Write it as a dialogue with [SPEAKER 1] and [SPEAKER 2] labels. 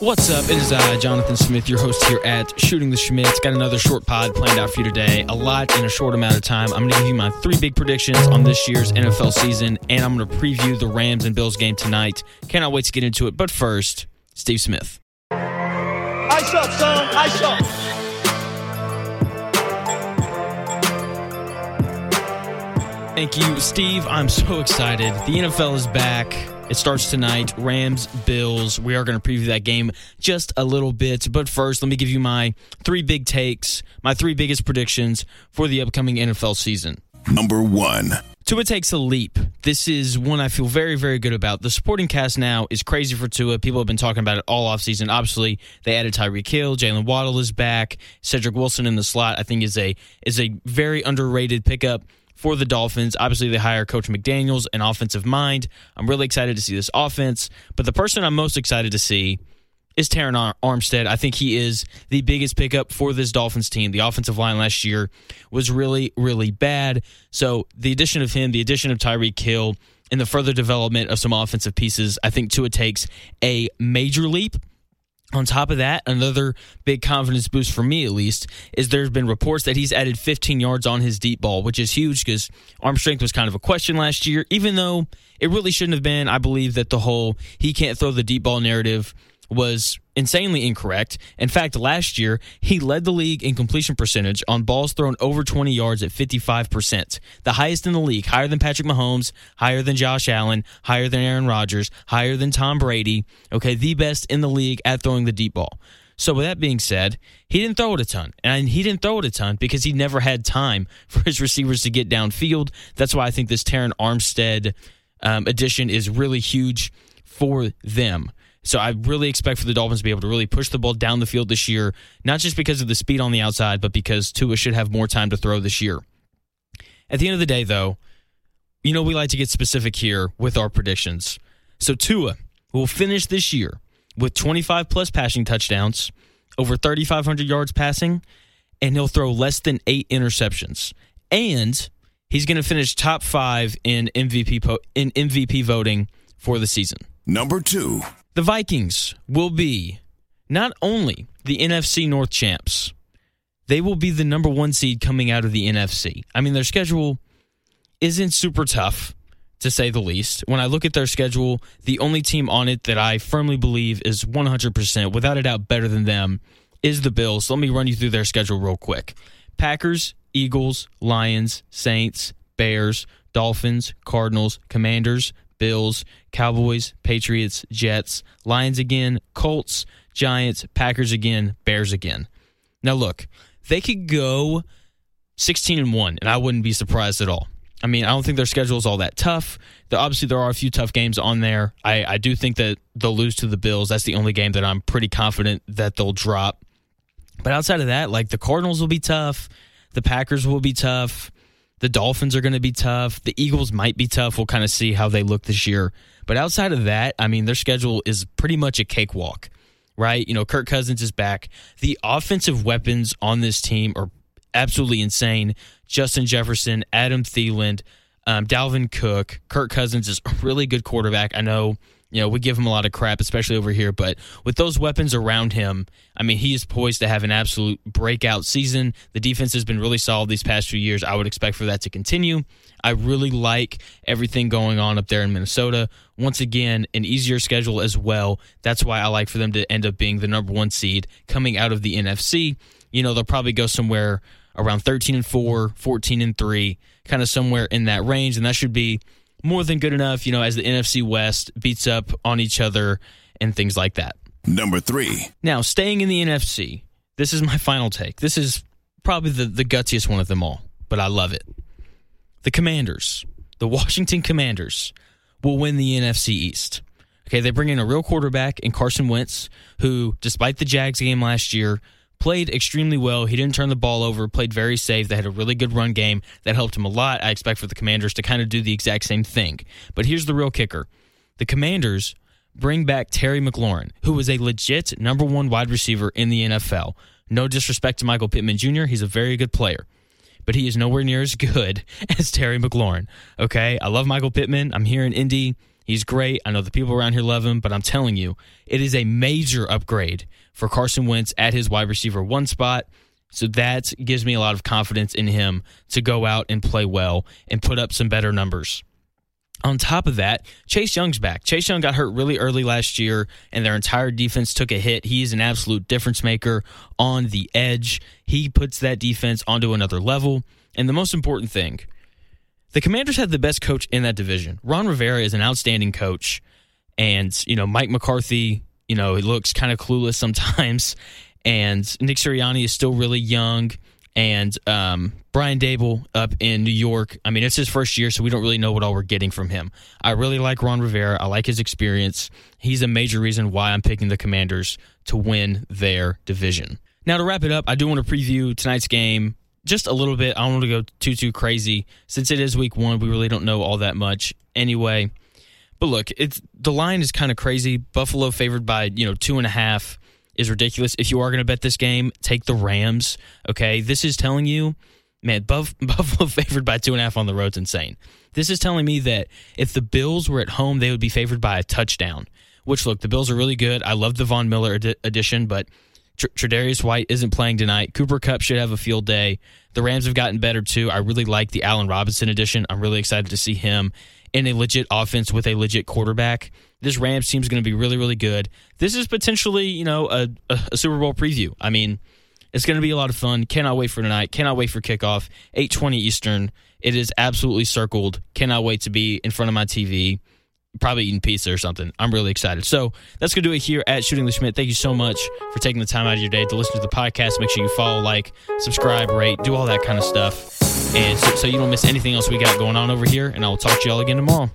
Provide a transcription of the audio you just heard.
[SPEAKER 1] What's up? It is I, Jonathan Smith, your host here at Shooting the Schmitz. Got another short pod planned out for you today. A lot in a short amount of time. I'm going to give you my three big predictions on this year's NFL season, and I'm going to preview the Rams and Bills game tonight. Cannot wait to get into it. But first, Steve Smith.
[SPEAKER 2] Ice up, son. Ice up.
[SPEAKER 1] Thank you, Steve. I'm so excited. The NFL is back. It starts tonight. Rams, Bills. We are going to preview that game just a little bit. But first, let me give you my three big takes, my three biggest predictions for the upcoming NFL season.
[SPEAKER 3] Number one.
[SPEAKER 1] Tua takes a leap. This is one I feel very, very good about. The supporting cast now is crazy for Tua. People have been talking about it all offseason. Obviously, they added Tyreek Hill. Jaylen Waddle is back. Cedrick Wilson in the slot, I think, is a is a very underrated pickup for the Dolphins. Obviously, they hire Coach McDaniels, an offensive mind. I'm really excited to see this offense. But the person I'm most excited to see is Terron Armstead. I think he is the biggest pickup for this Dolphins team. The offensive line last year was really, really bad. So the addition of him, the addition of Tyreek Hill, and the further development of some offensive pieces, I think Tua takes a major leap. On top of that, another big confidence boost for me, at least, is there's been reports that he's added 15 yards on his deep ball, which is huge because arm strength was kind of a question last year, even though it really shouldn't have been. I believe that the whole he can't throw the deep ball narrative was insanely incorrect. In fact, last year, he led the league in completion percentage on balls thrown over 20 yards at 55%, the highest in the league, higher than Patrick Mahomes, higher than Josh Allen, higher than Aaron Rodgers, higher than Tom Brady. Okay, the best in the league at throwing the deep ball. So, with that being said, he didn't throw it a ton. And he didn't throw it a ton because he never had time for his receivers to get downfield. That's why I think this Terron Armstead um, addition is really huge for them. So I really expect for the Dolphins to be able to really push the ball down the field this year, not just because of the speed on the outside, but because Tua should have more time to throw this year. At the end of the day, though, you know we like to get specific here with our predictions. So Tua will finish this year with 25 plus passing touchdowns, over 3,500 yards passing, and he'll throw less than eight interceptions. And he's going to finish top five in MVP po- in MVP voting for the season.
[SPEAKER 3] Number two.
[SPEAKER 1] The Vikings will be not only the NFC North champs, they will be the number one seed coming out of the NFC. I mean, their schedule isn't super tough, to say the least. When I look at their schedule, the only team on it that I firmly believe is 100%, without a doubt, better than them is the Bills. Let me run you through their schedule real quick Packers, Eagles, Lions, Saints, Bears, Dolphins, Cardinals, Commanders, Bills, Cowboys, Patriots, Jets, Lions again, Colts, Giants, Packers again, Bears again. Now look, they could go 16 and 1 and I wouldn't be surprised at all. I mean, I don't think their schedule is all that tough. obviously, there are a few tough games on there. I, I do think that they'll lose to the Bills. That's the only game that I'm pretty confident that they'll drop. But outside of that, like the Cardinals will be tough, the Packers will be tough, the Dolphins are going to be tough, the Eagles might be tough. We'll kind of see how they look this year. But outside of that, I mean, their schedule is pretty much a cakewalk, right? You know, Kirk Cousins is back. The offensive weapons on this team are absolutely insane. Justin Jefferson, Adam Thielen, um, Dalvin Cook, Kirk Cousins is a really good quarterback. I know, you know, we give him a lot of crap, especially over here, but with those weapons around him, I mean, he is poised to have an absolute breakout season. The defense has been really solid these past few years. I would expect for that to continue. I really like everything going on up there in Minnesota. Once again, an easier schedule as well. That's why I like for them to end up being the number one seed coming out of the NFC. You know, they'll probably go somewhere around 13 and 4, 14 and 3, kind of somewhere in that range. And that should be more than good enough, you know, as the NFC West beats up on each other and things like that.
[SPEAKER 3] Number three.
[SPEAKER 1] Now, staying in the NFC, this is my final take. This is probably the, the gutsiest one of them all, but I love it. The Commanders, the Washington Commanders, will win the NFC East. Okay, they bring in a real quarterback in Carson Wentz, who, despite the Jags game last year, played extremely well. He didn't turn the ball over, played very safe. They had a really good run game that helped him a lot. I expect for the Commanders to kind of do the exact same thing. But here's the real kicker the Commanders bring back Terry McLaurin, who was a legit number one wide receiver in the NFL. No disrespect to Michael Pittman Jr., he's a very good player. But he is nowhere near as good as Terry McLaurin. Okay. I love Michael Pittman. I'm here in Indy. He's great. I know the people around here love him, but I'm telling you, it is a major upgrade for Carson Wentz at his wide receiver one spot. So that gives me a lot of confidence in him to go out and play well and put up some better numbers. On top of that, Chase Young's back. Chase Young got hurt really early last year, and their entire defense took a hit. He's an absolute difference maker on the edge. He puts that defense onto another level. And the most important thing, the Commanders have the best coach in that division. Ron Rivera is an outstanding coach, and you know Mike McCarthy. You know he looks kind of clueless sometimes, and Nick Sirianni is still really young and um, Brian Daboll up in New York. I mean, it's his first year, so we don't really know what all we're getting from him. I really like Ron Rivera. I like his experience. He's a major reason why I'm picking the Commanders to win their division. Now, to wrap it up, I do want to preview tonight's game just a little bit. I don't want to go too too crazy since it is week one. We really don't know all that much anyway. But look, it's the line is kind of crazy. Buffalo favored by you know two and a half is ridiculous. If you are going to bet this game, take the Rams. Okay, this is telling you, man, Buff- Buffalo favored by two and a half on the road's insane. This is telling me that if the Bills were at home, they would be favored by a touchdown. Which look, the Bills are really good. I love the Von Miller edi- addition, but Tr- Tre'Davious White isn't playing tonight. Cooper Kupp should have a field day. The Rams have gotten better too. I really like the Allen Robinson addition. I'm really excited to see him in a legit offense with a legit quarterback. This Rams team is going to be really, really good. This is potentially, you know, a, a Super Bowl preview. I mean, it's going to be a lot of fun. Cannot wait for tonight. Cannot wait for kickoff. 8:20 Eastern. It is absolutely circled. Cannot wait to be in front of my TV. Probably eating pizza or something. I'm really excited. So that's going to do it here at Shooting the Schmidt. Thank you so much for taking the time out of your day to listen to the podcast. Make sure you follow, like, subscribe, rate, do all that kind of stuff. And so, so you don't miss anything else we got going on over here. And I will talk to y'all again tomorrow.